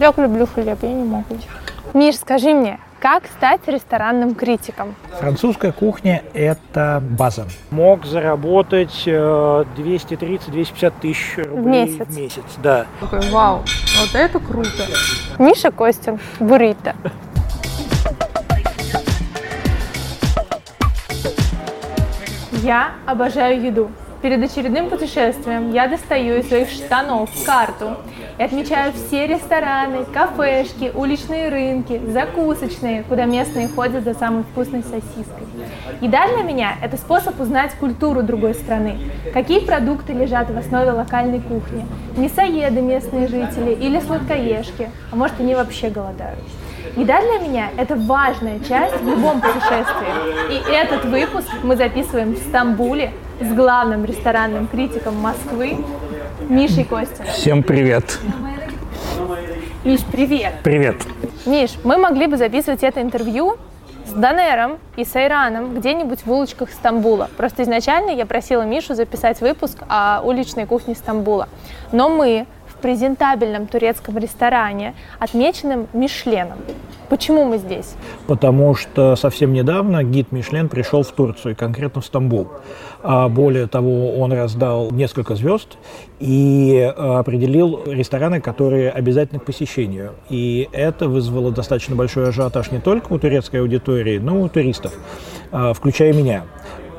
Я люблю хлеб, я не могу. Миш, скажи мне, как стать ресторанным критиком? Французская кухня – это база. Мог заработать 230-250 тысяч рублей В месяц. в месяц. Да. Такой, вау, вот это круто. Миша Костин, буррито. Я обожаю еду. Перед очередным путешествием я достаю из своих штанов карту и отмечаю все рестораны, кафешки, уличные рынки, закусочные, куда местные ходят за самой вкусной сосиской. Еда для меня – это способ узнать культуру другой страны. Какие продукты лежат в основе локальной кухни? Мясоеды местные жители или сладкоежки? А может, они вообще голодают? Еда для меня – это важная часть в любом путешествии. И этот выпуск мы записываем в Стамбуле с главным ресторанным критиком Москвы Мишей Костиным. Всем привет. Миш, привет! Привет. Миш, мы могли бы записывать это интервью с Данером и с Айраном где-нибудь в улочках Стамбула. Просто изначально я просила Мишу записать выпуск о уличной кухне Стамбула. Но мы презентабельном турецком ресторане, отмеченном Мишленом. Почему мы здесь? Потому что совсем недавно гид Мишлен пришел в Турцию, конкретно в Стамбул. А более того, он раздал несколько звезд и а, определил рестораны, которые обязательны к посещению. И это вызвало достаточно большой ажиотаж не только у турецкой аудитории, но и у туристов, а, включая меня.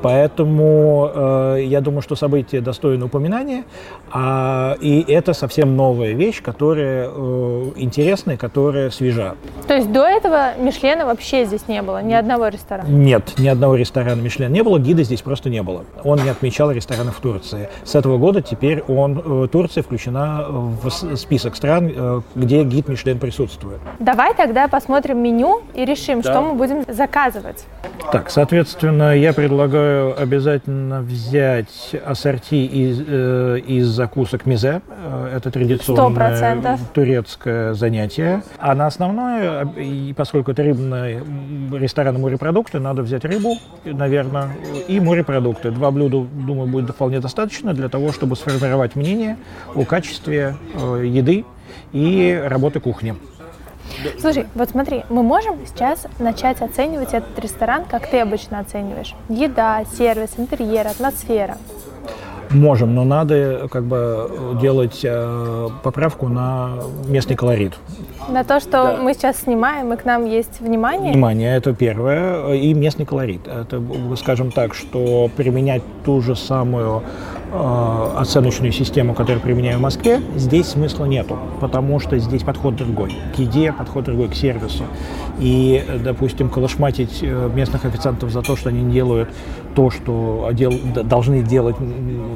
Поэтому э, я думаю, что событие достойно упоминания. А, и это совсем новая вещь, которая э, интересная, которая свежа. То есть до этого Мишлена вообще здесь не было, ни одного ресторана? Нет, ни одного ресторана Мишлен не было, гида здесь просто не было. Он не отмечал рестораны в Турции. С этого года теперь он, э, Турция включена в список стран, э, где гид Мишлен присутствует. Давай тогда посмотрим меню и решим, Да. что мы будем заказывать. Так, соответственно, я предлагаю обязательно взять ассорти из, э, из закусок мизе. Э, Это традиционное 100%. турецкое занятие. А на основное, и поскольку это рыбный ресторан морепродукты, надо взять рыбу, наверное, и морепродукты. Два блюда, думаю, будет вполне достаточно для того, чтобы сформировать мнение о качестве э, еды и работы кухни. Слушай, вот смотри, мы можем сейчас начать оценивать этот ресторан, как ты обычно оцениваешь. Еда, сервис, интерьер, атмосфера. Можем, но надо как бы делать э, поправку на местный колорит. На то, что мы сейчас снимаем, и к нам есть внимание. Внимание, это первое, и местный колорит. Это, скажем так, что применять ту же самую оценочную систему, которую применяю в Москве, здесь смысла нету, потому что здесь подход другой. К еде подход другой, к сервису. И, допустим, колошматить э, местных официантов за то, что они делают то, что дел- должны делать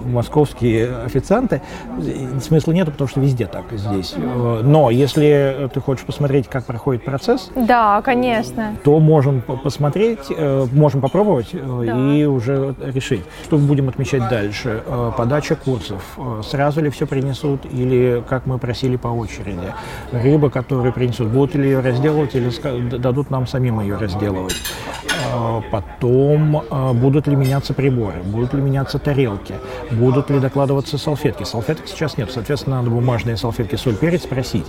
московские официанты, э, смысла нету, потому что везде так здесь. Э, Но если ты хочешь посмотреть, как проходит процесс, Да, конечно. то можем по- посмотреть, э, можем попробовать э, и уже решить, что будем отмечать дальше. Подача курсов. Э, Сразу ли все принесут или, как мы просили, по очереди. Рыба, которую принесут, будут ли ее разделывать или дадут нам самим ее разделывать. Э, Потом, э, будут ли меняться приборы, будут ли меняться тарелки, будут ли докладываться салфетки. Салфеток сейчас нет, соответственно, надо бумажные салфетки, соль, перец спросить.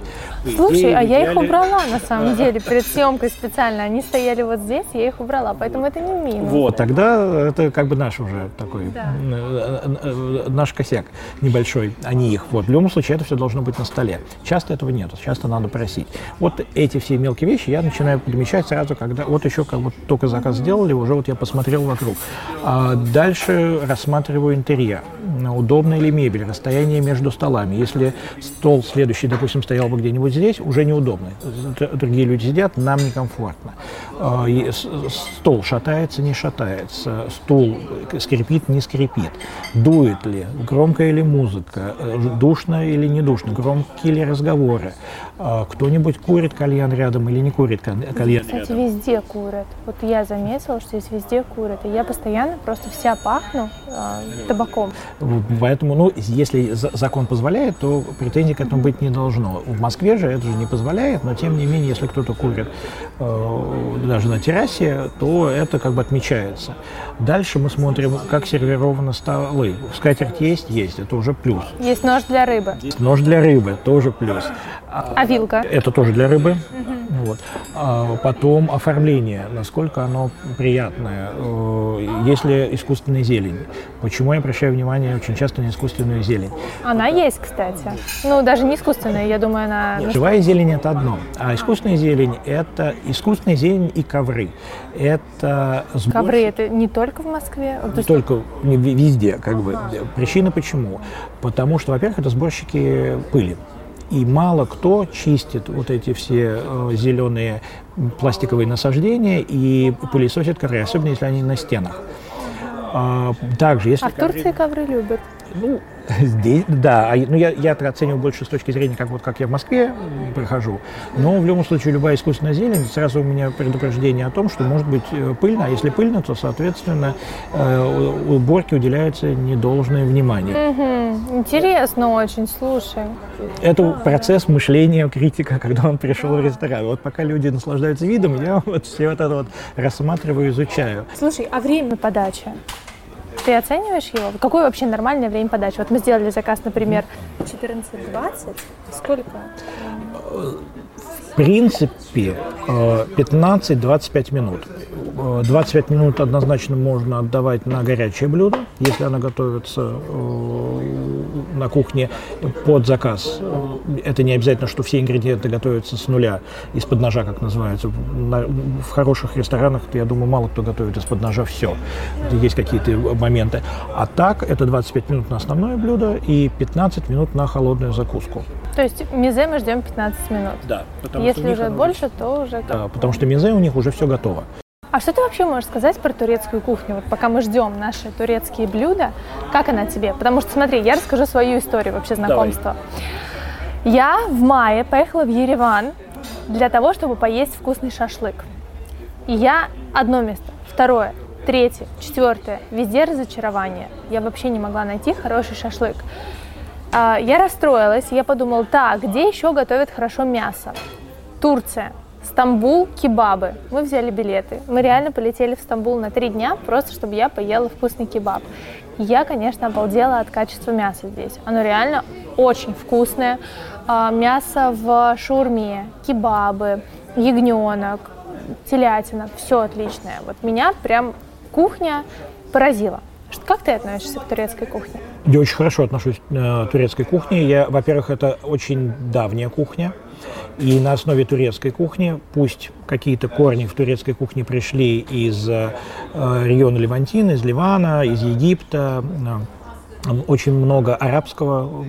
Слушай, а я их убрала на самом деле перед съемкой специально. Они стояли вот здесь, я их убрала, поэтому это не минус. Вот, тогда это как бы наш уже такой, Да. Э, э, э, наш косяк небольшой, а не их. Вот, в любом случае это все должно быть на столе. Часто этого нет, часто надо просить. Вот эти все мелкие вещи я начинаю подмечать сразу, когда вот еще как бы только заказ сделали, уже вот я посмотрел вокруг. А дальше рассматриваю интерьер. Удобная ли мебель, расстояние между столами. Если стол следующий, допустим, стоял бы где-нибудь здесь, уже неудобно. Другие люди сидят, нам некомфортно. А, Стол шатается, не шатается. Стул скрипит, не скрипит. Дует ли, громкая ли музыка, э, душно или не душно, громкие ли разговоры. А, Кто-нибудь курит кальян рядом или не курит каль- кальян Кстати, рядом. везде курят. Вот я заметила, что здесь везде курят. И я постоянно просто вся пахну э, табаком. Поэтому, ну, если закон позволяет, то претензий к этому быть не должно. В Москве же это же не позволяет, но тем не менее, если кто-то курит э, даже на террасе, то это как бы отмечается. Дальше мы смотрим, как сервированы столы. Скатерть есть? Есть. Это уже плюс. Есть нож для рыбы. Есть нож для рыбы, тоже плюс. А вилка? Это тоже для рыбы. Угу. Вот. А потом оформление, насколько оно приятное. Э, если искусственная зелень. Почему я обращаю внимание очень часто на искусственную зелень? Она есть, кстати. Ну, даже не искусственная, я думаю, она... Нет, живая зелень – это одно. А искусственная зелень – это искусственная зелень и ковры. Это сборщик... Ковры – это не только в Москве? Не только, не везде, как бы. Причина почему? Потому что, во-первых, это сборщики пыли. И мало кто чистит вот эти все э, зеленые пластиковые насаждения и пылесосит ковры, особенно если они на стенах. А, также, если а в Турции ковры любят? Ну, здесь, да. А, ну, я, я это оцениваю больше с точки зрения, как, вот, как я в Москве прохожу. Но в любом случае любая искусственная зелень, сразу у меня предупреждение о том, что может быть э, пыльно. А если пыльно, то, соответственно, э, уборке уделяется недолжное внимание. Угу. Интересно очень, слушай. Это процесс мышления критика, когда он пришел в ресторан. Вот пока люди наслаждаются видом, я вот все вот это вот рассматриваю, изучаю. Слушай, а время подачи? Ты оцениваешь его? Какое вообще нормальное время подачи? Вот мы сделали заказ, например, 14-20. Сколько? В принципе, 15-25 э, минут. 25 э, минут однозначно можно отдавать на горячее блюдо, если оно готовится э, на кухне под заказ. Это не обязательно, что все ингредиенты готовятся с нуля, из-под ножа, как называется. В хороших ресторанах, я думаю, мало кто готовит из-под ножа все. Есть какие-то моменты. А так, это 25 минут на основное блюдо и 15 минут на холодную закуску. То есть мизе мы ждем 15 минут? Да. Если уже больше, то уже... Да, потому что мизе у них уже все готово. А что ты вообще можешь сказать про турецкую кухню? Вот пока мы ждем наши турецкие блюда, как она тебе? Потому что, смотри, я расскажу свою историю вообще знакомства. Давай. Я в мае поехала в Ереван для того, чтобы поесть вкусный шашлык. И я одно место, второе, третье, четвертое, везде разочарование. Я вообще не могла найти хороший шашлык. А, я расстроилась, я подумала, так, где еще готовят хорошо мясо? Турция. Стамбул, кебабы. Мы взяли билеты. Мы реально полетели в Стамбул на три дня, просто чтобы я поела вкусный кебаб. я, конечно, обалдела от качества мяса здесь. Оно реально очень вкусное. А, мясо в шурме, кебабы, ягненок, телятина, все отличное. Вот меня прям кухня поразила. Как ты относишься к турецкой кухне? Я очень хорошо отношусь э, к турецкой кухне. Я, во-первых, это очень давняя кухня. И на основе турецкой кухни, пусть какие-то корни в турецкой кухне пришли из э, региона Левантины, из Ливана, из Египта, э, очень много арабского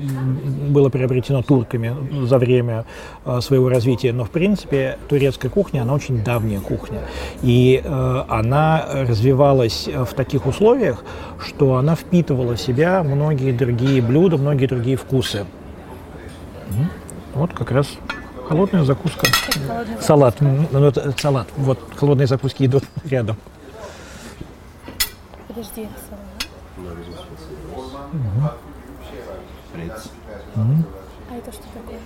было приобретено турками за время э, своего развития, но в принципе турецкая кухня, она очень давняя кухня. И она развивалась в таких условиях, что она впитывала в себя многие другие блюда, многие другие вкусы. Вот как раз Холодная закуска. Салат. Ну, это салат. Вот холодные закуски идут рядом. Подожди, салат. А это что такое?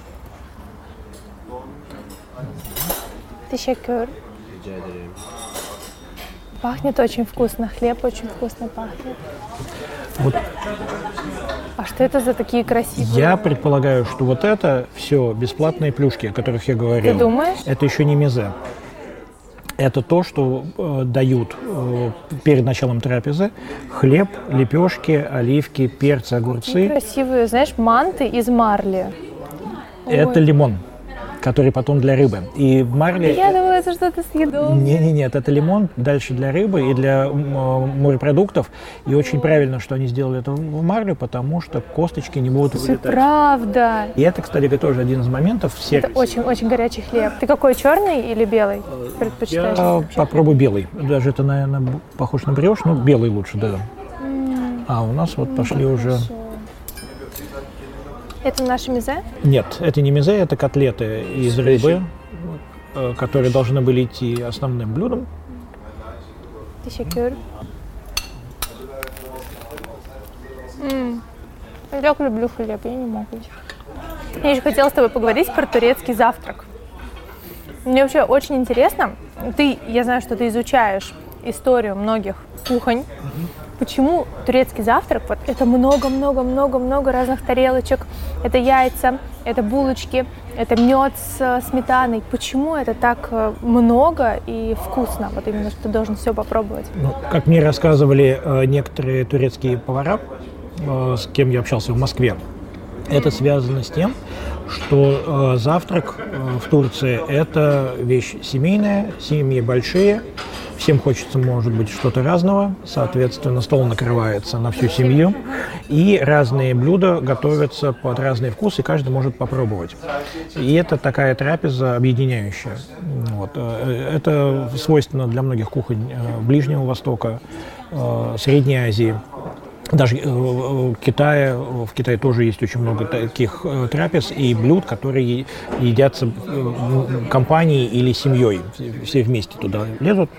Ederim. Пахнет очень вкусно, хлеб очень вкусно пахнет. Вот. А что это за такие красивые? Я предполагаю, что вот это все бесплатные плюшки, о которых я говорил. Ты думаешь? Это еще не мезе. Это то, что э, дают э, перед началом трапезы. Хлеб, лепешки, оливки, перцы, огурцы. Такие красивые, знаешь, манты из марли. Это Ой. лимон который потом для рыбы. И в марле... Я думаю, это что-то съедобное. Не-не-нет, это лимон, дальше для рыбы и для морепродуктов. И очень правильно, что они сделали это в марле, потому что косточки не будут Все вылетать. правда. И это, кстати, тоже один из моментов в сервисе. Это очень-очень горячий хлеб. Ты какой, черный или белый предпочитаешь? Я попробую белый. Даже это, наверное, похож на брioche, но белый лучше, да. А у нас вот пошли уже... Хорошо. Это наши мизе? Нет, это не мизе, это котлеты из рыбы, э, которые должны были идти основным блюдом. Teşekkür. М, Я так люблю хлеб, я не могу. Я еще хотела с тобой поговорить про турецкий завтрак. Мне вообще очень интересно. Ты, я знаю, что ты изучаешь историю многих кухонь. Почему турецкий завтрак, вот это много-много-много-много разных тарелочек, это яйца, это булочки, это мед с э, сметаной. Почему это так э, много и вкусно? Вот именно, что ты должен все попробовать. Ну, как мне рассказывали э, некоторые турецкие повара, с кем я общался в Москве, это связано с тем, что э, завтрак э, в Турции – это вещь семейная, семьи большие, всем хочется, может быть, что-то разного, соответственно, стол накрывается на всю семью, и разные блюда готовятся под разные вкусы, и каждый может попробовать. И это такая трапеза объединяющая. Вот. Э, Это свойственно для многих кухонь э, Ближнего Востока, э, Средней Азии. Даже э, в Китае, в Китае тоже есть очень много таких э, трапез и блюд, которые едятся э, компанией или семьей. Все вместе туда лезут,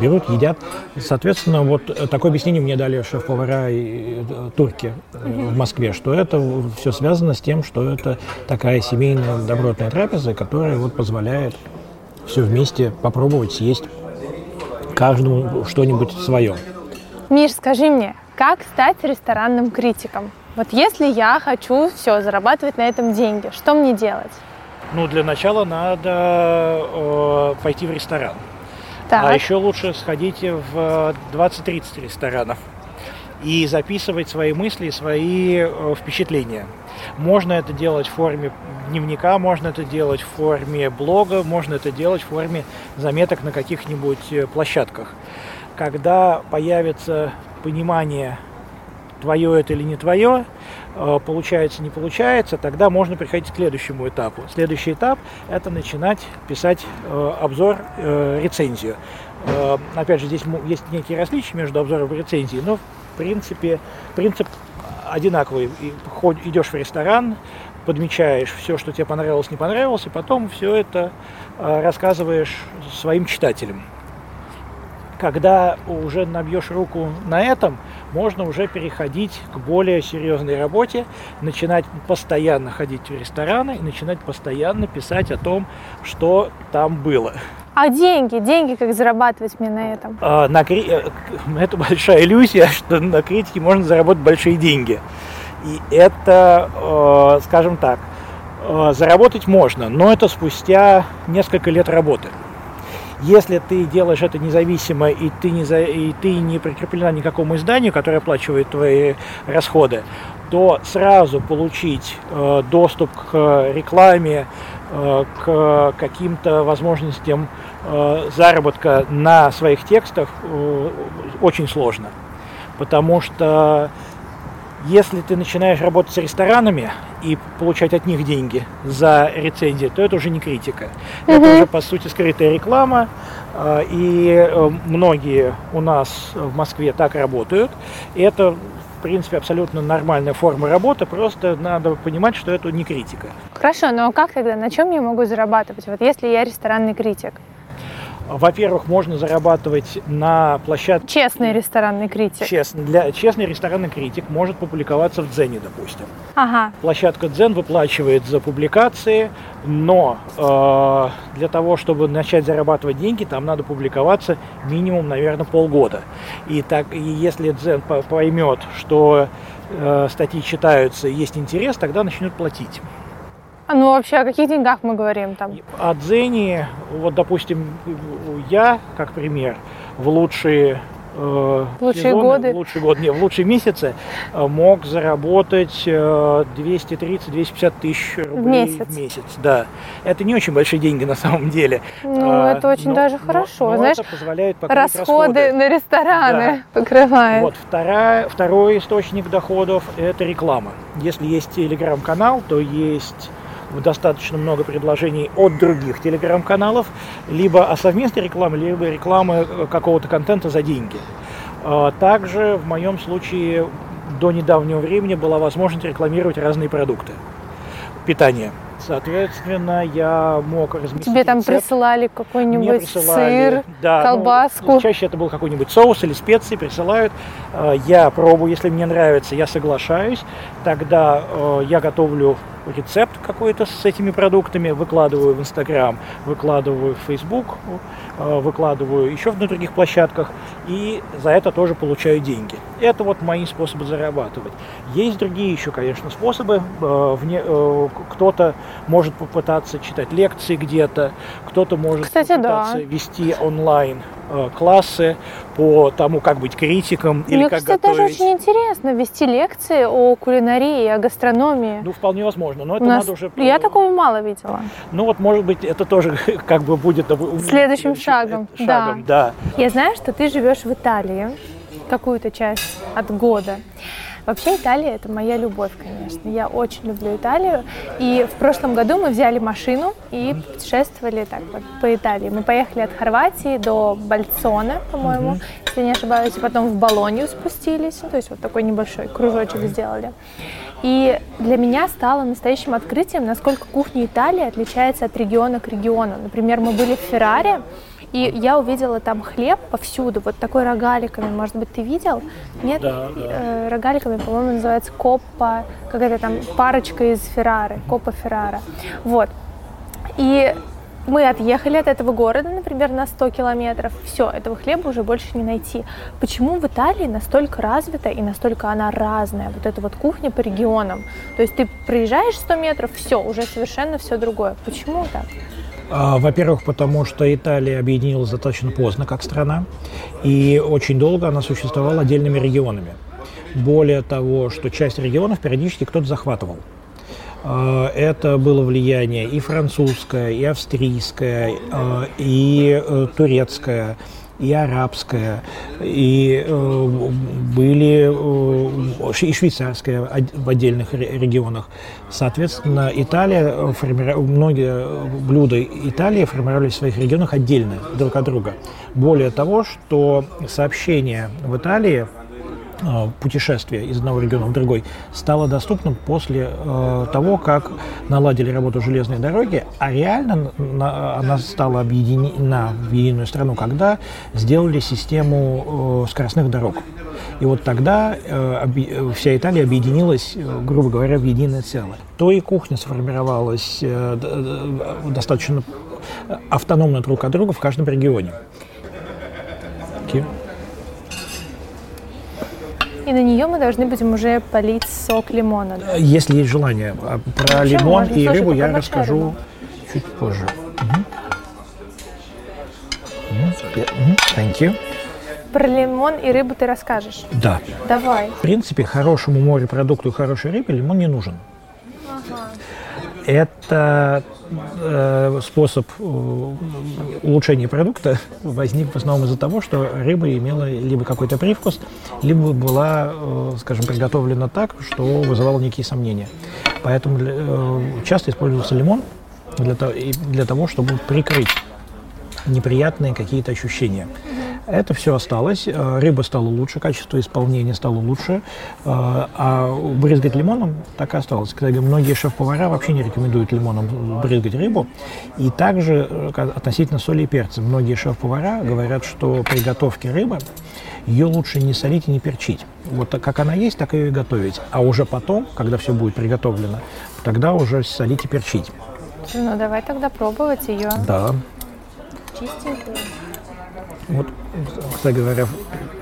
берут, едят. Соответственно, вот такое объяснение мне дали шеф-повара и э, турки э, в Москве, что это все связано с тем, что это такая семейная добротная трапеза, которая вот позволяет все вместе попробовать съесть каждому что-нибудь свое. Миш, скажи мне, как стать ресторанным критиком? Вот если я хочу все зарабатывать на этом деньги, что мне делать? Ну, для начала надо э, пойти в ресторан. Так, А еще лучше сходите в 20-30 ресторанов и записывать свои мысли, свои э, впечатления. Можно это делать в форме дневника, можно это делать в форме блога, можно это делать в форме заметок на каких-нибудь э, площадках. Когда появится понимание, твое это или не твое, э, получается, не получается, тогда можно переходить к следующему этапу. Следующий этап – это начинать писать э, обзор, э, рецензию. Опять же, здесь есть некие различия между обзором и рецензией, но в принципе принцип одинаковый. Идешь в ресторан, подмечаешь все, что тебе понравилось, не понравилось, и потом все это рассказываешь своим читателям. Когда уже набьешь руку на этом, можно уже переходить к более серьезной работе, начинать постоянно ходить в рестораны и начинать постоянно писать о том, что там было. а деньги? Деньги как зарабатывать мне на этом? А, на кри- э, Это большая иллюзия, что на критике можно заработать большие деньги. И это, э, скажем так, э, заработать можно, но это спустя несколько лет работы. Если ты делаешь это независимо и ты не, за, и ты не прикреплена ни к какому изданию, которое оплачивает твои расходы, то сразу получить э, доступ к рекламе, э, к каким-то возможностям э, заработка на своих текстах э, очень сложно. Потому что если ты начинаешь работать с ресторанами и получать от них деньги за рецензии, то это уже не критика. Это уже, по сути, скрытая реклама. а, И э, многие у нас в Москве так работают. И это, в принципе, абсолютно нормальная форма работы. Просто надо понимать, что это не критика. Хорошо, но как тогда? На чем я могу зарабатывать? Вот если я ресторанный критик. Во-первых, можно зарабатывать на площадке Честный ресторанный критик. Честно, для честный ресторанный критик может публиковаться в Дзене, допустим. Ага. Площадка Дзен выплачивает за публикации, но э, для того, чтобы начать зарабатывать деньги, там надо публиковаться минимум, наверное, полгода. И так, и если Дзен по- поймет, что э, статьи читаются, и есть интерес, тогда начнет платить. А ну вообще о каких деньгах мы говорим там? О Дзене, вот, допустим, я, как пример, в лучшие э, В лучшие сезоны, годы? в лучшие годы, не, в лучшие месяцы э, мог заработать э, 230-250 тысяч рублей месяц? в месяц. Да, это не очень большие деньги на самом деле. Ну, А, это очень но- даже хорошо. но Знаешь, это позволяет покрыть расходы, на рестораны покрывает. вот вторая, второй источник доходов – это реклама. Если есть телеграм-канал, то есть достаточно много предложений от других телеграм-каналов, либо о совместной рекламе, либо рекламы э, какого-то контента за деньги. А, Также в моем случае до недавнего времени была возможность рекламировать разные продукты питания. Соответственно, я мог разместить Тебе там рецепт. присылали какой-нибудь присылали, сыр, да, ну, колбаску. чаще это был какой-нибудь соус или специи присылают. Э, Я пробую, если мне нравится, я соглашаюсь. Тогда э, я готовлю рецепт какой-то с этими продуктами, выкладываю в Инстаграм, выкладываю в Фейсбук, э, выкладываю еще на других площадках, и за это тоже получаю деньги. Это вот мои способы зарабатывать. Есть другие еще, конечно, способы. Э, э, Кто-то может попытаться читать лекции где-то, кто-то может Кстати, да. попытаться вести онлайн классы по тому, как быть критиком или Мне как кажется, это тоже готовить. очень интересно вести лекции о кулинарии, о гастрономии. Ну, вполне возможно, но это У нас- надо уже... Я такого мало видела. Ну вот, может быть, это тоже как бы будет... э, Следующим шагом, Шагом, да. Я знаю, что ты живешь в Италии какую-то часть от года. Вообще Италия это моя любовь, конечно. Я очень люблю Италию. И в прошлом году мы взяли машину и путешествовали так вот по Италии. Мы поехали от Хорватии до Бальцона, по-моему, если не ошибаюсь, и потом в Болонью спустились. То есть вот такой небольшой кружочек сделали. И для меня стало настоящим открытием, насколько кухня Италии отличается от региона к региону. Например, мы были в Ферраре, и я увидела там хлеб повсюду, вот такой рогаликами, может быть, ты видел? Нет? Да, да. Э, рогаликами, по-моему, называется коппа, какая-то там парочка из Феррары, коппа Феррара. Вот. И мы отъехали от этого города, например, на 100 километров. Все, этого хлеба уже больше не найти. Почему в Италии настолько развита и настолько она разная, вот эта вот кухня по регионам? То есть ты проезжаешь 100 метров, все, уже совершенно все другое. Почему так? А, Во-первых, потому что Италия объединилась достаточно поздно как страна, и очень долго она существовала отдельными регионами. Более того, что часть регионов периодически кто-то захватывал. А, Это было влияние и французское, и австрийское, а, и э, турецкое, и арабское, и э, были э, и швейцарское од- в отдельных ре- регионах. Соответственно, Италия, э, формира- многие блюда Италии формировались в своих регионах отдельно друг от друга. Более того, что сообщение в Италии э, путешествие из одного региона в другой стало доступным после э, того, как наладили работу железной дороги, а реально на- она стала объединена в единую страну, когда сделали систему э, скоростных дорог. И вот тогда э, объ- э, вся Италия объединилась, э, грубо говоря, в единое целое. То и кухня сформировалась э, д- достаточно автономно друг от друга в каждом регионе. Окей. И на нее мы должны будем уже полить сок лимона. да? Если есть желание. А Про Вообще лимон можно. и Слушай, рыбу я расскажу рыба. чуть позже. Мгм. Thank you. Про лимон и рыбу ты расскажешь. Да. Давай. В принципе, хорошему морепродукту и хорошей рыбе лимон не нужен. Это э, способ э, улучшения продукта возник в основном из-за того, что рыба имела либо какой-то привкус, либо была, э, скажем, приготовлена так, что вызывало некие сомнения. Поэтому э, часто используется лимон для, того- для того, чтобы прикрыть неприятные какие-то ощущения. Это все осталось, э, рыба стала лучше, качество исполнения стало лучше, э, а брызгать лимоном так и осталось. Кстати, многие шеф-повара вообще не рекомендуют лимоном брызгать рыбу. И также э, относительно соли и перца. Многие шеф-повара говорят, что при готовке рыбы ее лучше не солить и не перчить. Вот так, как она есть, так ее и готовить. А уже потом, когда все будет приготовлено, тогда уже солить и перчить. Ну давай тогда пробовать ее Да. чистенькую. Вот, кстати говоря,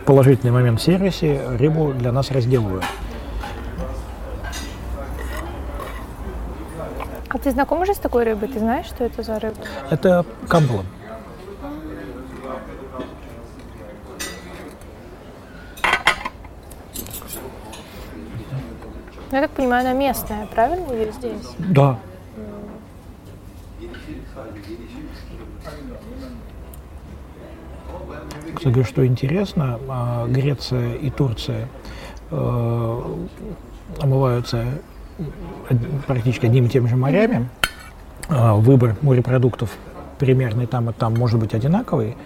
положительный момент в сервисе. Рыбу для нас разделывают. А ты знаком уже с такой рыбой? Ты знаешь, что это за рыба? Это камбала. Ну, я так понимаю, она местная, правильно? Или здесь? Да. Кстати, что интересно, а, Греция и Турция э, омываются практически одними и теми же морями. А, Выбор морепродуктов примерно и там, и там может быть одинаковый,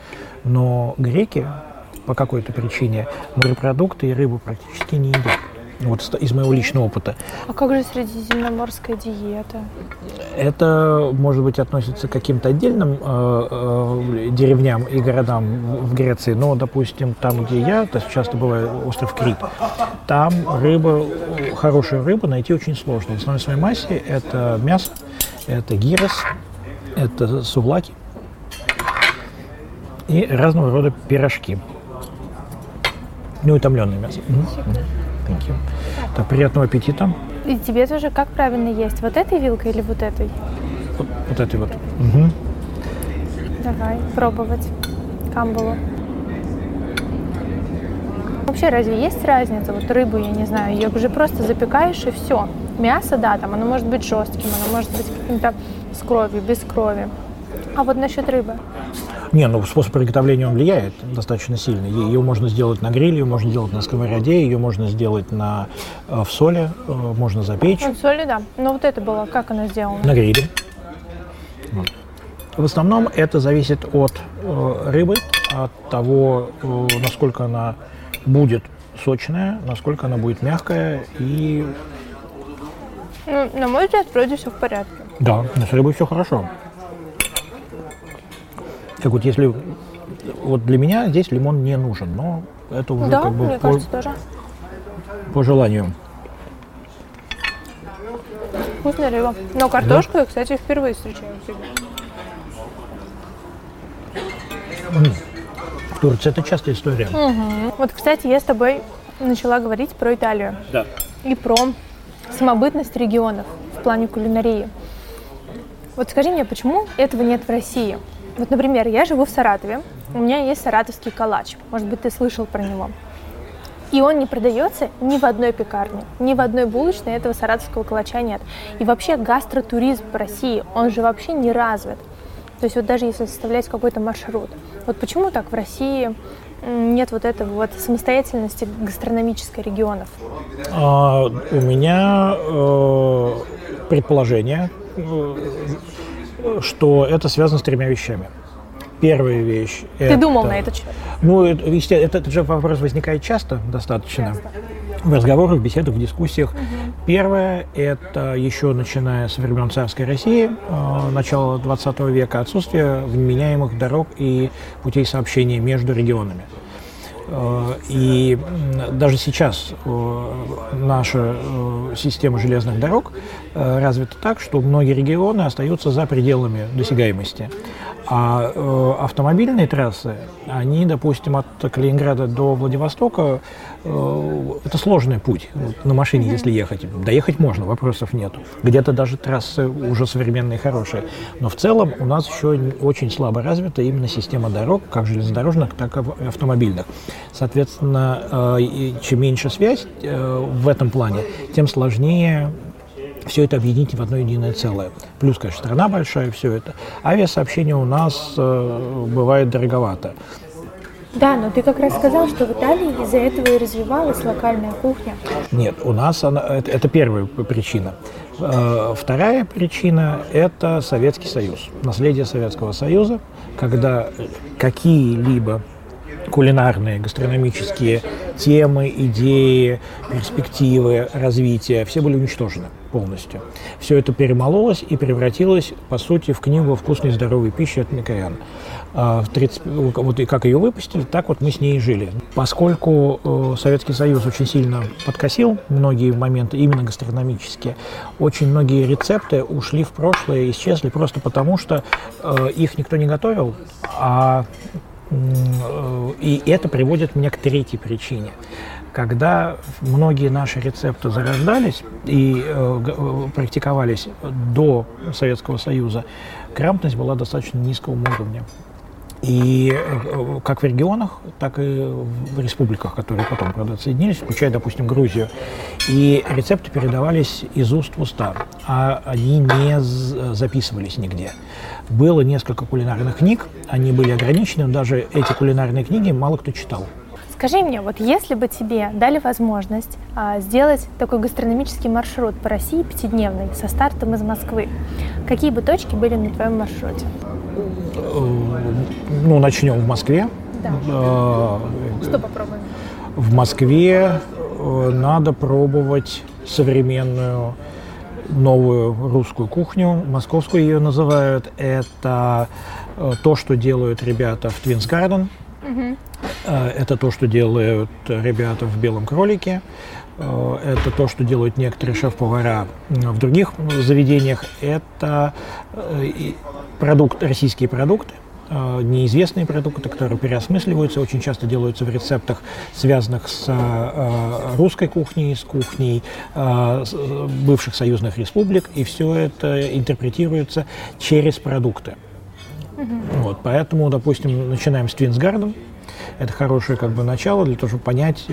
но греки по какой-то причине морепродукты и рыбу практически не едят. Вот из моего личного опыта. А как же средиземноморская диета? Это, может быть, относится к каким-то отдельным э, э, деревням и городам в Греции, но, допустим, там, где я, то есть часто бывает остров Крит, там рыба, хорошую рыбу найти очень сложно. В основной своей массе это мясо, это гирос, это сувлаки и разного рода пирожки. Неутомленное мясо. Thank you. Так, приятного аппетита. И тебе тоже как правильно есть? Вот этой вилкой или вот этой? Вот, вот этой вот. Угу. Давай, пробовать камбалу. Вообще, разве есть разница? Вот рыбу, я не знаю, ее уже просто запекаешь и все. Мясо, да, там оно может быть жестким, оно может быть каким-то с кровью, без крови. А вот насчет рыбы? Не, ну способ приготовления он влияет достаточно сильно. Ее можно сделать на гриле, ее можно сделать на сковороде, ее можно сделать на, э, в соли, э, можно запечь. Ну, в соли, да. Но вот это было, как оно сделано? На гриле. Вот. В основном это зависит от э, рыбы, от того, э, насколько она будет сочная, насколько она будет мягкая и... Ну, на мой взгляд, вроде все в порядке. Да, с рыбой все хорошо. Как вот если... Вот для меня здесь лимон не нужен, но это уже да, как бы мне по, кажется, тоже. по желанию. Вкусная рыба. Но картошку да? я, кстати, впервые встречаю всегда. В Турции это частая история. Угу. Вот, кстати, я с тобой начала говорить про Италию. Да. И про самобытность регионов в плане кулинарии. Вот скажи мне, почему этого нет в России? Вот, например, я живу в Саратове, у меня есть саратовский калач, может быть, ты слышал про него. И он не продается ни в одной пекарне, ни в одной булочной этого саратовского калача нет. И вообще гастротуризм в России, он же вообще не развит. То есть вот даже если составлять какой-то маршрут. Вот почему так в России нет вот этого вот самостоятельности гастрономической регионов? А, у меня э, предположение, э, что это связано с тремя вещами. Первая вещь. Ты это, думал на этот счет? Ну, это, это, этот же вопрос возникает часто, достаточно. Часто. В разговорах, в беседах, в дискуссиях. Угу. Первое – это еще начиная с времен царской России, э, начала 20 века, отсутствие вменяемых дорог и путей сообщения между регионами. Э, и даже сейчас э, наша э, система железных дорог развита так, что многие регионы остаются за пределами досягаемости. А э, автомобильные трассы, они, допустим, от Калининграда до Владивостока, э, это сложный путь вот, на машине, если ехать. Доехать можно, вопросов нет. Где-то даже трассы уже современные, хорошие. Но в целом у нас еще очень слабо развита именно система дорог, как железнодорожных, так и автомобильных. Соответственно, э, чем меньше связь э, в этом плане, тем сложнее все это объединить в одно единое целое. Плюс, конечно, страна большая, все это. Авиасообщение у нас э, бывает дороговато. Да, но ты как раз сказал, что в Италии из-за этого и развивалась локальная кухня. Нет, у нас она, это, это первая причина. Э, вторая причина – это Советский Союз, наследие Советского Союза, когда какие-либо кулинарные, гастрономические темы, идеи, перспективы развития, все были уничтожены полностью. Все это перемололось и превратилось, по сути, в книгу «Вкусной и здоровой пищи» от Микояна. А, в 30, вот и как ее выпустили, так вот мы с ней и жили. Поскольку э, Советский Союз очень сильно подкосил многие моменты, именно гастрономические, очень многие рецепты ушли в прошлое, исчезли просто потому, что э, их никто не готовил, а Э, и это приводит меня к третьей причине. Когда многие наши рецепты зарождались и э, э, практиковались до Советского Союза, грамотность была достаточно низкого уровня. И э, как в регионах, так и в республиках, которые потом, правда, соединились, включая, допустим, Грузию. И рецепты передавались из уст в уста, а они не записывались нигде. Было несколько кулинарных книг, они были ограничены, даже эти кулинарные книги мало кто читал. Скажи мне, вот если бы тебе дали возможность а, сделать такой гастрономический маршрут по России пятидневный со стартом из Москвы, какие бы точки были на твоем маршруте? Ну, начнем в Москве. Да. Э, Что попробуем? В Москве э, надо пробовать современную новую русскую кухню, московскую ее называют. Это э, то, что делают ребята в Twins Garden. Угу. Это то, что делают ребята в Белом кролике. Это то, что делают некоторые шеф-повара в других заведениях. Это продукт, российские продукты. Э, неизвестные продукты, которые переосмысливаются, очень часто делаются в рецептах, связанных с э, русской кухней, с кухней э, бывших союзных республик, и все это интерпретируется через продукты. Угу. Вот, поэтому, допустим, начинаем с Garden, это хорошее как бы начало для того, чтобы понять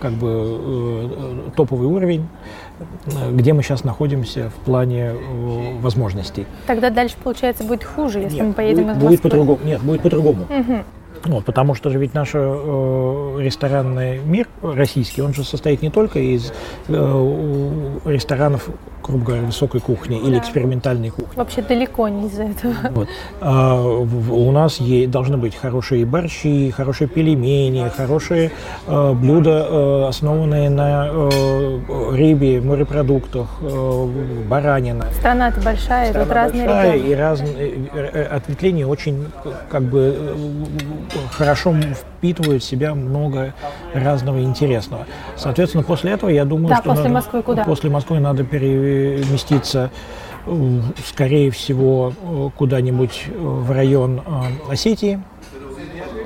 как бы топовый уровень где мы сейчас находимся в плане э, возможностей. Тогда дальше, получается, будет хуже, если нет, мы поедем будет, из Москвы? Будет по-другому. Нет, будет по-другому. Угу. Вот, потому что же ведь наш э, ресторанный мир российский, он же состоит не только из э, ресторанов грубо говоря, высокой кухни или экспериментальной кухни. Вообще далеко не из-за этого. Вот. А, у нас есть, должны быть хорошие борщи, хорошие пельмени, хорошие а, блюда, а, основанные на а, рыбе, морепродуктах, а, баранина. Страна-то большая, Страна тут разные большая, и разные ответвления очень как бы хорошо впитывают в себя много разного интересного. Соответственно, после этого я думаю, да, что после надо, Москвы куда? После Москвы надо переместиться скорее всего, куда-нибудь в район э, Осетии,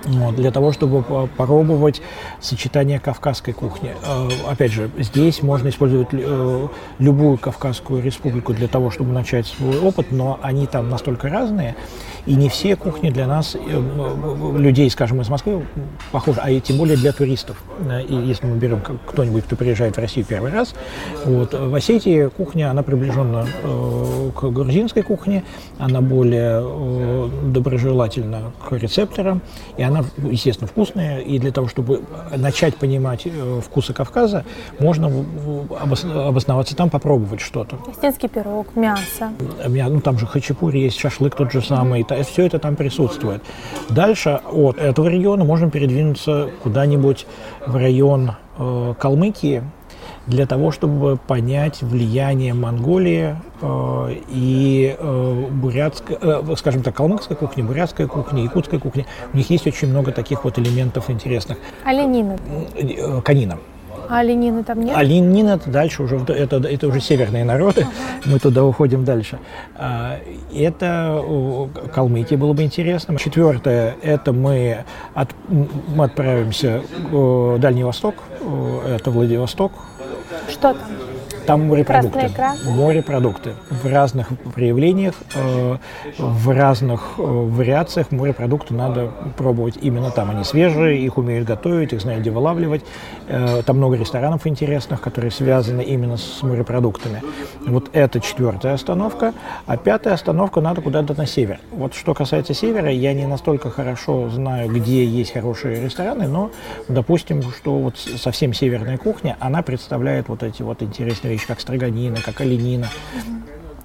вот, для того, чтобы попробовать сочетание кавказской кухни. Э, опять же, здесь можно использовать э, любую кавказскую республику для того, чтобы начать свой опыт, но они там настолько разные, и не все кухни для нас, э, людей, скажем, из Москвы, похожи, а и тем более для туристов. И если мы берем кто-нибудь, кто приезжает в Россию первый раз, вот, в Осетии кухня, она приближена к грузинской кухне, она более доброжелательна к рецепторам, и она, естественно, вкусная, и для того, чтобы начать понимать э, вкусы Кавказа, можно обосноваться там, попробовать что-то. Остинский пирог, мясо. Ну, там же хачапури есть, шашлык тот же самый, mm-hmm. все это там присутствует. Дальше от этого региона можно передвинуться куда-нибудь в район э, Калмыкии, для того, чтобы понять влияние Монголии э, и э, бурятской, э, скажем так, калмыцкой кухни, бурятской кухни, якутской кухни. У них есть очень много таких вот элементов интересных. Оленина. Э, канина. А оленины там нет? Оленина это дальше уже, это, это уже северные народы, ага. мы туда уходим дальше. А, это Калмыкия было бы интересно. Четвертое, это мы, от, мы отправимся в Дальний Восток, это Владивосток, что там? Там морепродукты. Морепродукты в разных проявлениях, э, в разных э, вариациях морепродукты надо пробовать именно там. Они свежие, их умеют готовить, их знают где вылавливать. Э, там много ресторанов интересных, которые связаны именно с морепродуктами. Вот это четвертая остановка. А пятая остановка надо куда-то на север. Вот что касается севера, я не настолько хорошо знаю, где есть хорошие рестораны, но допустим, что вот совсем северная кухня, она представляет вот эти вот интересные вещи, как строганина, как оленина.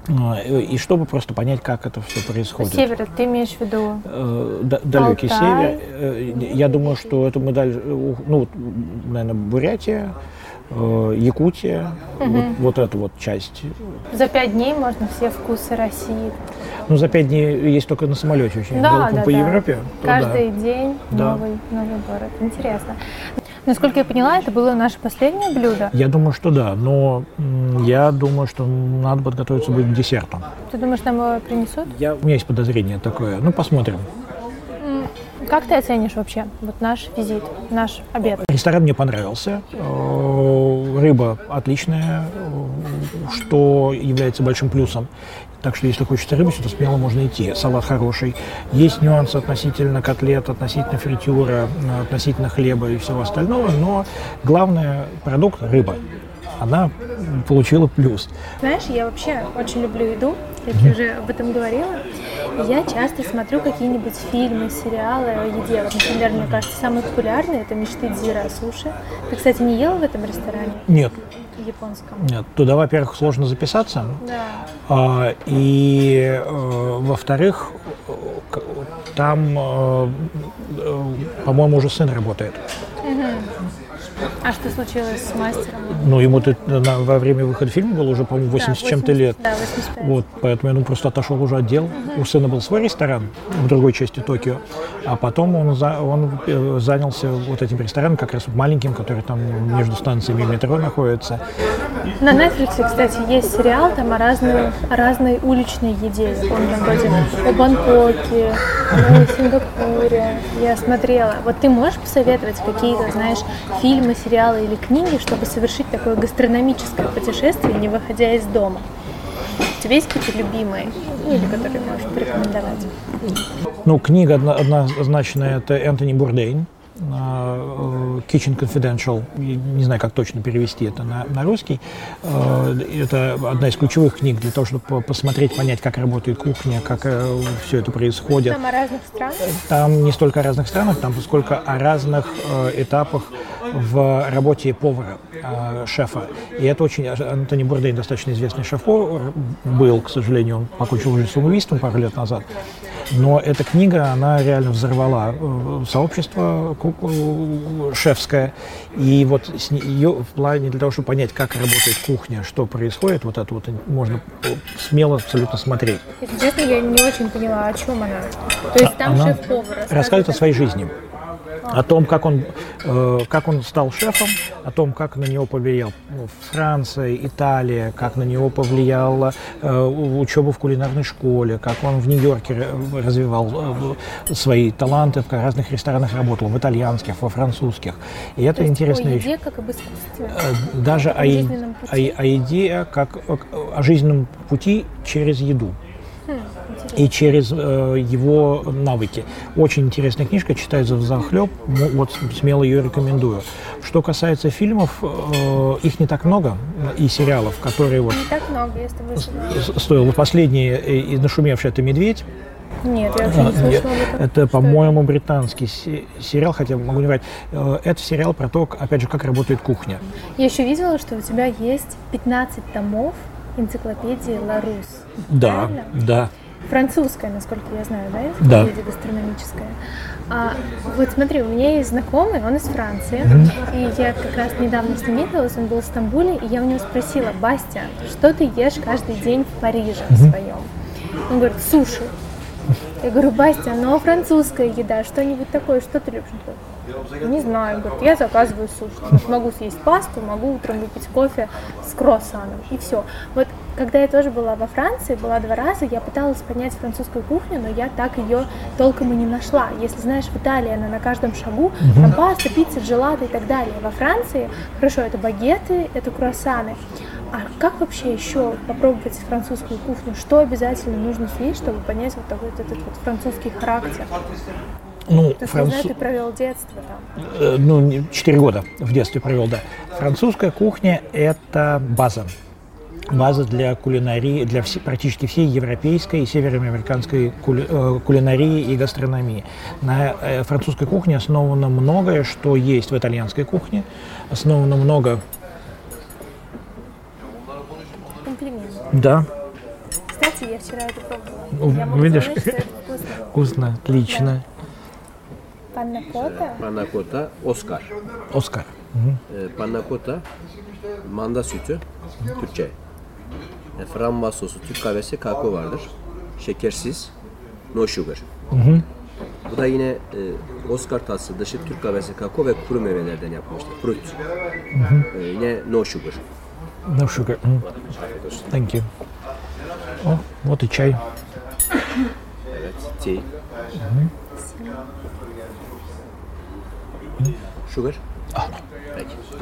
Mm-hmm. И чтобы просто понять, как это все происходит. Север, ты имеешь в виду? Э, далекий Алтай. север. Э, я думаю, что это мы дальше, ну, наверное, Бурятия, э, Якутия, угу. вот, вот эту вот часть. За пять дней можно все вкусы России. Ну, за пять дней есть только на самолете очень да, да, по да. Европе. Каждый да. день да. новый, новый город. Интересно. Насколько я поняла, это было наше последнее блюдо? Я думаю, что да, но я думаю, что надо подготовиться будет к десерту. Ты думаешь, нам его принесут? Я, у меня есть подозрение такое. Ну, посмотрим. Как ты оценишь вообще вот наш визит, наш обед? Ресторан мне понравился. Э, рыба отличная, э, что является большим плюсом. Так что, если хочется рыбы, то смело можно идти. Салат хороший. Есть нюансы относительно котлет, относительно фритюра, относительно хлеба и всего остального, но главный продукт – рыба. Она получила плюс. Знаешь, я вообще очень люблю еду, я тебе уже об этом говорила. Я часто смотрю какие-нибудь фильмы, сериалы о еде. Вот, например, мне кажется, самый популярный это «Мечты Дзира суши». Ты, кстати, не ел в этом ресторане? Нет японском? Нет, туда, во-первых, сложно записаться. Да. А, и, э, во-вторых, там, э, э, по-моему, уже сын работает. Угу. А что случилось с мастером? Ну, ему ты на, во время выхода фильма было уже, по-моему, 80 да, чем-то лет. Да, 85. Вот, поэтому он просто отошел уже от дел. Угу. У сына был свой ресторан в другой части Токио, а потом он, за, он э, занялся вот этим рестораном, как раз маленьким, который там между станциями метро находится. На Netflix, кстати, есть сериал там о разной, о разной уличной еде. Я помню, там вроде о Бангкоке, о Сингапуре. Я смотрела. Вот ты можешь посоветовать какие-то, знаешь, фильмы, сериалы или книги, чтобы совершить такое гастрономическое путешествие, не выходя из дома? У тебя есть какие-то любимые, ну, или которые можешь порекомендовать? Ну, книга однозначная – это Энтони Бурдейн. Э, Kitchen Confidential, не знаю, как точно перевести это на, на русский. Э, это одна из ключевых книг для того, чтобы посмотреть, понять, как работает кухня, как э, все это происходит. Там о разных странах? Там не столько о разных странах, там сколько о разных этапах в работе повара, шефа. И это очень... Антони Бурдейн достаточно известный шеф-повар был, к сожалению, он покончил жизнь самоубийством пару лет назад. Но эта книга, она реально взорвала э, сообщество шефское. И вот ее в плане для того, чтобы понять, как работает кухня, что происходит, вот это вот можно смело абсолютно смотреть. Если честно, я не очень поняла, о чем она. То есть там она шеф-повар рассказывает о своей жизни о том, как он, э, как он стал шефом, о том, как на него повлиял ну, Франция, Италия, как на него повлияла э, учеба в кулинарной школе, как он в Нью-Йорке развивал э, свои таланты, в разных ресторанах работал, в итальянских, во французских. И это интересная вещь. как об искусстве. Даже о, о, о, о еде, как о жизненном пути через еду и через э, его навыки. Очень интересная книжка, читается в захлеб, вот смело ее рекомендую. Что касается фильмов, э, их не так много, и сериалов, которые вот... Не так много, я с тобой Стоило. Последний, и нашумевший, это «Медведь». Нет, я вообще не слышала об этом. Это, по-моему, британский сериал, хотя могу не врать. Э, это сериал про то, опять же, как работает кухня. Я еще видела, что у тебя есть 15 томов энциклопедии Ларус. Да, Правильно? да французская, насколько я знаю, да, да. гастрономическая. А, вот смотри, у меня есть знакомый, он из Франции, mm-hmm. и я как раз недавно с ним виделась, он был в Стамбуле, и я у него спросила, Бастиан, что ты ешь каждый день в Париже mm-hmm. в своем? Он говорит, суши. Я говорю, Бастиан, ну а французская еда, что-нибудь такое, что ты любишь? Не знаю, говорит, я заказываю суши. Могу съесть пасту, могу утром выпить кофе с круассаном, и все. Вот когда я тоже была во Франции, была два раза, я пыталась понять французскую кухню, но я так ее толком и не нашла. Если знаешь, в Италии она на каждом шагу, там паста, пицца, джелаты и так далее. Во Франции, хорошо, это багеты, это круассаны. А как вообще еще попробовать французскую кухню? Что обязательно нужно съесть, чтобы понять вот такой вот этот вот французский характер? Ну, ты, француз... знаю, ты провел детство там. Э, ну, четыре года в детстве провел, да. Французская кухня – это база база для кулинарии, для все, практически всей европейской и североамериканской кули, э, кулинарии и гастрономии. На э, французской кухне основано многое, что есть в итальянской кухне, основано много... Комплимент. Да. Кстати, я вчера это пробовала. Я Видишь, сказать, вкусно. вкусно, отлично. Да. Panakota. Panakota, Oscar. Oscar. Hı-hı. Ee, Panakota, manda sütü, Türkçe. Ee, yani frambuaz sosu, Türk kahvesi, kakao vardır. Şekersiz, no sugar. Hı-hı. Bu da yine e, Oscar tatlısı dışı Türk kahvesi, kakao ve kuru meyvelerden yapmıştır. Fruit. E, yine no sugar. No sugar. Hı. Thank you. Oh, what a çay. evet, tea. Hı-hı. Sugar? А,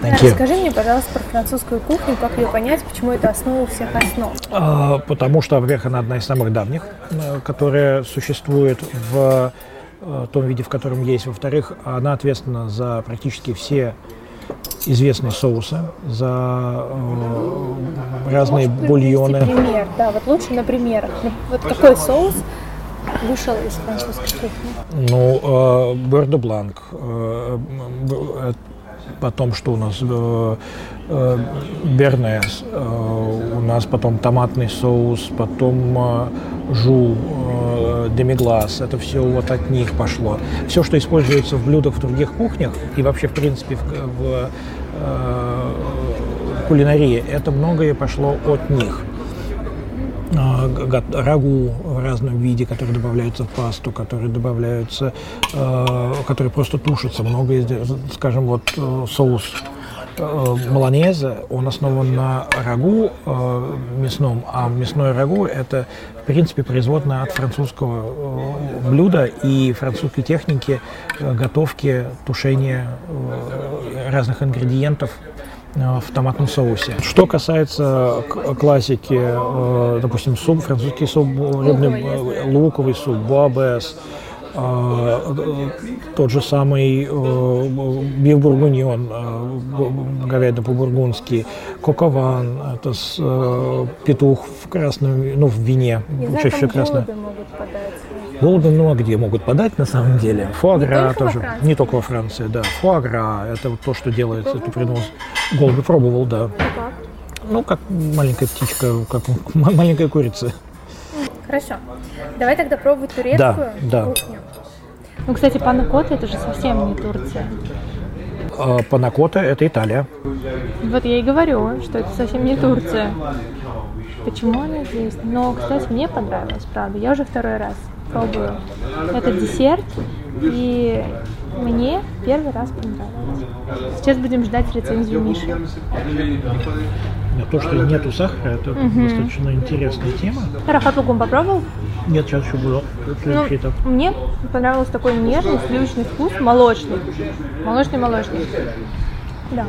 Расскажи мне, пожалуйста, про французскую кухню, как ее понять, почему это основа всех основ? А, потому что, во-первых, она одна из самых давних, э, которая существует в э, том виде, в котором есть. Во-вторых, она ответственна за практически все известные соусы, за э, разные бульоны. пример, да, вот лучше на примерах. Вот какой соус вышел из французской кухни? Ну, э, Бердо Бланк, э, э, потом что у нас, э, э, бернес, э, у нас потом томатный соус, потом э, жу, э, демиглас, это все вот от них пошло. Все, что используется в блюдах в других кухнях и вообще, в принципе, в, в э, кулинарии, это многое пошло от них. А, рагу в разном виде, которые добавляются в пасту, которые добавляются, э, которые просто тушатся. Много, скажем, вот э, соус э, маланеза, он основан на рагу э, мясном, а мясное рагу это, в принципе, производное от французского э, блюда и французской техники э, готовки, тушения э, разных ингредиентов в томатном соусе. Что касается классики, э, допустим, суп, французский суп, рыбный, э, луковый суп, буабес, э, э, тот же самый э, биф бургуньон, э, говядина по-бургундски, кокован, это с, э, петух в красном, ну, в вине, чаще красное. могут подать. Голуби много где могут подать на самом деле. Фуагра во тоже. Франции? Не только во Франции, да. Фуагра это вот то, что делается, это принос. Голуби пробовал, да. Как? Ну, как маленькая птичка, как маленькая курица. Хорошо. Давай тогда пробовать турецкую да. кухню. Ну, кстати, панакота это же совсем не Турция. А Панакота это Италия. Вот я и говорю, что это совсем не Турция. Почему она здесь? Но, кстати, мне понравилось, правда. Я уже второй раз пробую этот десерт, и мне первый раз понравилось. Сейчас будем ждать рецензию Миши. То, что нету сахара, это достаточно интересная тема. Рафат Лугум попробовал? Нет, сейчас еще было Ну, этап. мне понравился такой нежный сливочный вкус, молочный. Молочный-молочный. Да.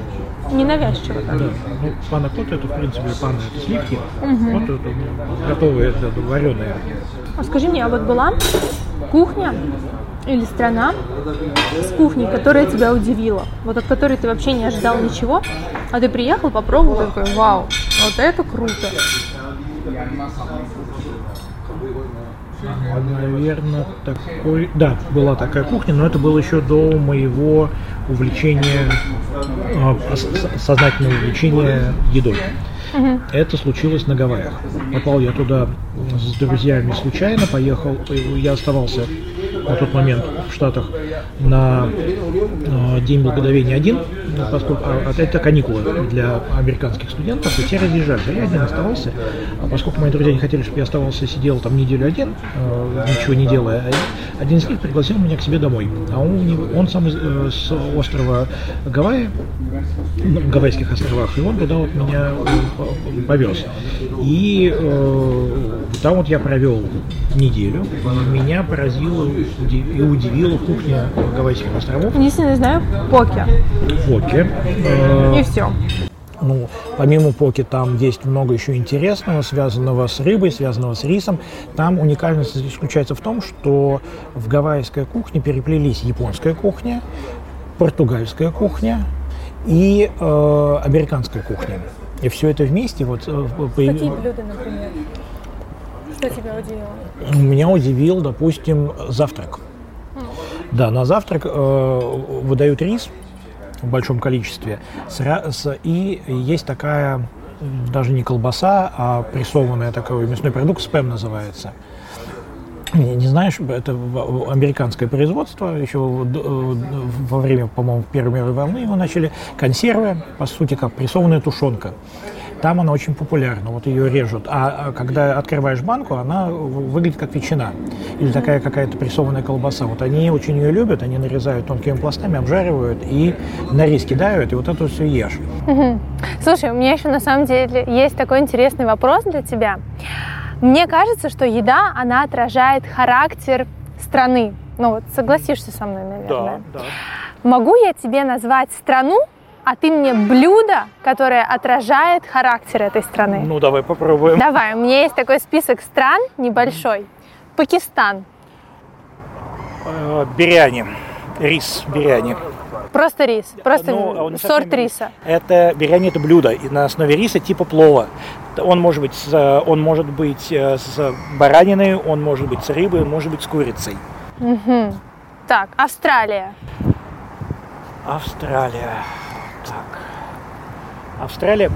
Ненавязчиво так. Да, ну, панакота это, в принципе, пана это сливки. Вот это готовые, это вареные. А скажи мне, а вот была кухня или страна с кухней, которая тебя удивила, вот от которой ты вообще не ожидал ничего, а ты приехал, попробовал, такой, вау, вот это круто. Наверное, такой... Да, была такая кухня, но это было еще до моего увлечения, с- сознательного увлечения едой. Это случилось на Гавайях. Попал я туда с друзьями случайно, поехал, я оставался на тот момент в Штатах на э, День Благодарения один, поскольку а, а это каникулы для американских студентов, и все разъезжались, а я один оставался, а поскольку мои друзья не хотели, чтобы я оставался, сидел там неделю один, э, ничего не делая, а один из них пригласил меня к себе домой, а он, него- он сам из, э, с острова Гавайи, ну, Гавайских островах, и он туда вот меня э, повез. И э, там вот я провел неделю, и меня поразила и удивила кухня Гавайских островов. Единственное, знаю, поки. Поки. Э, И все. ну, помимо поки там есть много еще интересного, связанного с рыбой, связанного с рисом. Там уникальность заключается в том, что в гавайской кухне переплелись японская кухня, португальская кухня и э, американская кухня. И все это вместе вот э, появ- блюда, например? Что тебя удивило? меня удивил, допустим, завтрак. Да, на завтрак э, выдают рис в большом количестве, и есть такая даже не колбаса, а прессованная такой мясной продукт, спэм называется. Не, знаешь, это американское производство, еще э, во время, по-моему, Первой мировой войны его начали, консервы, по сути, как прессованная тушенка. Там она очень популярна, вот ее режут. А, а когда открываешь банку, она выглядит как ветчина. Или такая какая-то прессованная колбаса. Вот они очень ее любят, они нарезают тонкими пластами, обжаривают и на рис кидают, и вот это все ешь. Слушай, у меня еще на самом деле есть такой интересный вопрос для тебя. Мне кажется, что еда, она отражает характер страны. Ну вот согласишься со мной, наверное. да. Могу я тебе назвать страну, а ты мне блюдо, которое отражает характер этой страны? Ну, давай попробуем. Давай, у меня есть такой список стран небольшой. Пакистан. Э, Биряни. Рис биряни. Просто рис, просто Ну, а сорт совсем рис. риса. Это биряни это блюдо и на основе риса типа плова. Он может быть с, он может быть э, с бараниной, он может быть с рыбой, он может быть с курицей. Мгм. Так, Австралия. Австралия. Так. Австралия,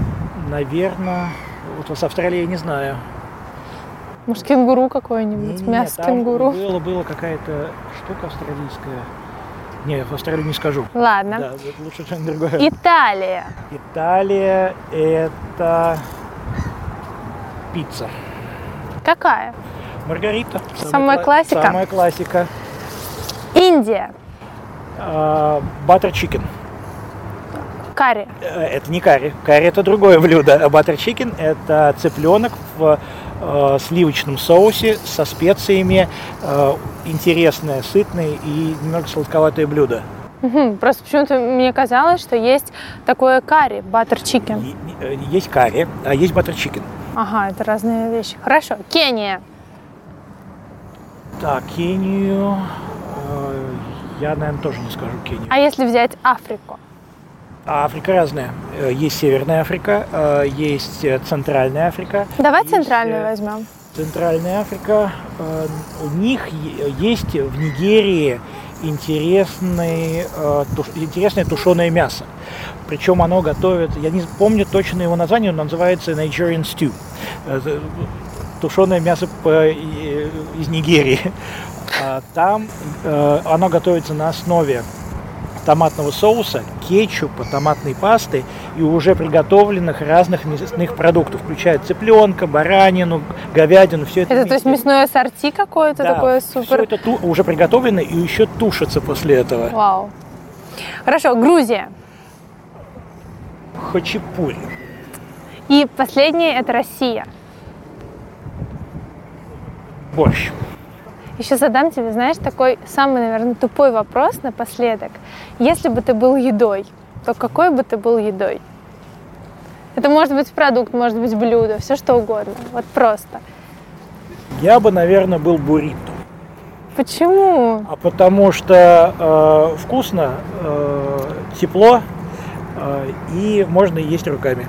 наверное, вот с Австралией я не знаю. Может, кенгуру какое-нибудь, Не-не-не, мясо там кенгуру. Было, было какая-то штука австралийская. Не, в Австралию не скажу. Ладно. Да, лучше что-нибудь другое. Италия. Италия – это пицца. Какая? Маргарита. Самая кла- классика? Самая классика. Индия. Butter chicken. Карри. Это не карри. Карри – это другое блюдо. Butter chicken – это цыпленок в э, сливочном соусе со специями. Э, интересное, сытное и немного сладковатое блюдо. Просто почему-то мне казалось, что есть такое карри, butter chicken. И- э, Есть карри, а есть butter chicken. Ага, это разные вещи. Хорошо. Кения. Так, Кению. э, Я, наверное, тоже не скажу Кению. А если взять Африку? А Африка разная. Э, Есть Северная Африка, э, есть э, Центральная Африка. Давай есть, центральную возьмем. Центральная Африка. У них есть в Нигерии интересный, интересное тушеное мясо. Причем оно готовит, я не помню точно его название, но называется Nigerian Stew. Тушеное мясо из Нигерии. А Там оно готовится на основе томатного соуса, кетчупа, томатной пасты и уже приготовленных разных мясных продуктов, включая цыпленка, баранину, говядину, все это. Это то есть вместе. мясное ассорти какое-то Да, такое супер. это ту- уже приготовлено и еще тушится после этого. Вау. Хорошо, Грузия. Хачапури. И последнее это Россия. Борщ. Еще задам тебе, знаешь, такой самый, наверное, тупой вопрос напоследок. Если бы ты был едой, то какой бы ты был едой? Это может быть продукт, может быть блюдо, все что угодно. Вот просто. Я бы, наверное, был буррито. Почему? А потому что э, вкусно, э, тепло э, и можно есть руками.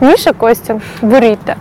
Миша Костин, буррито.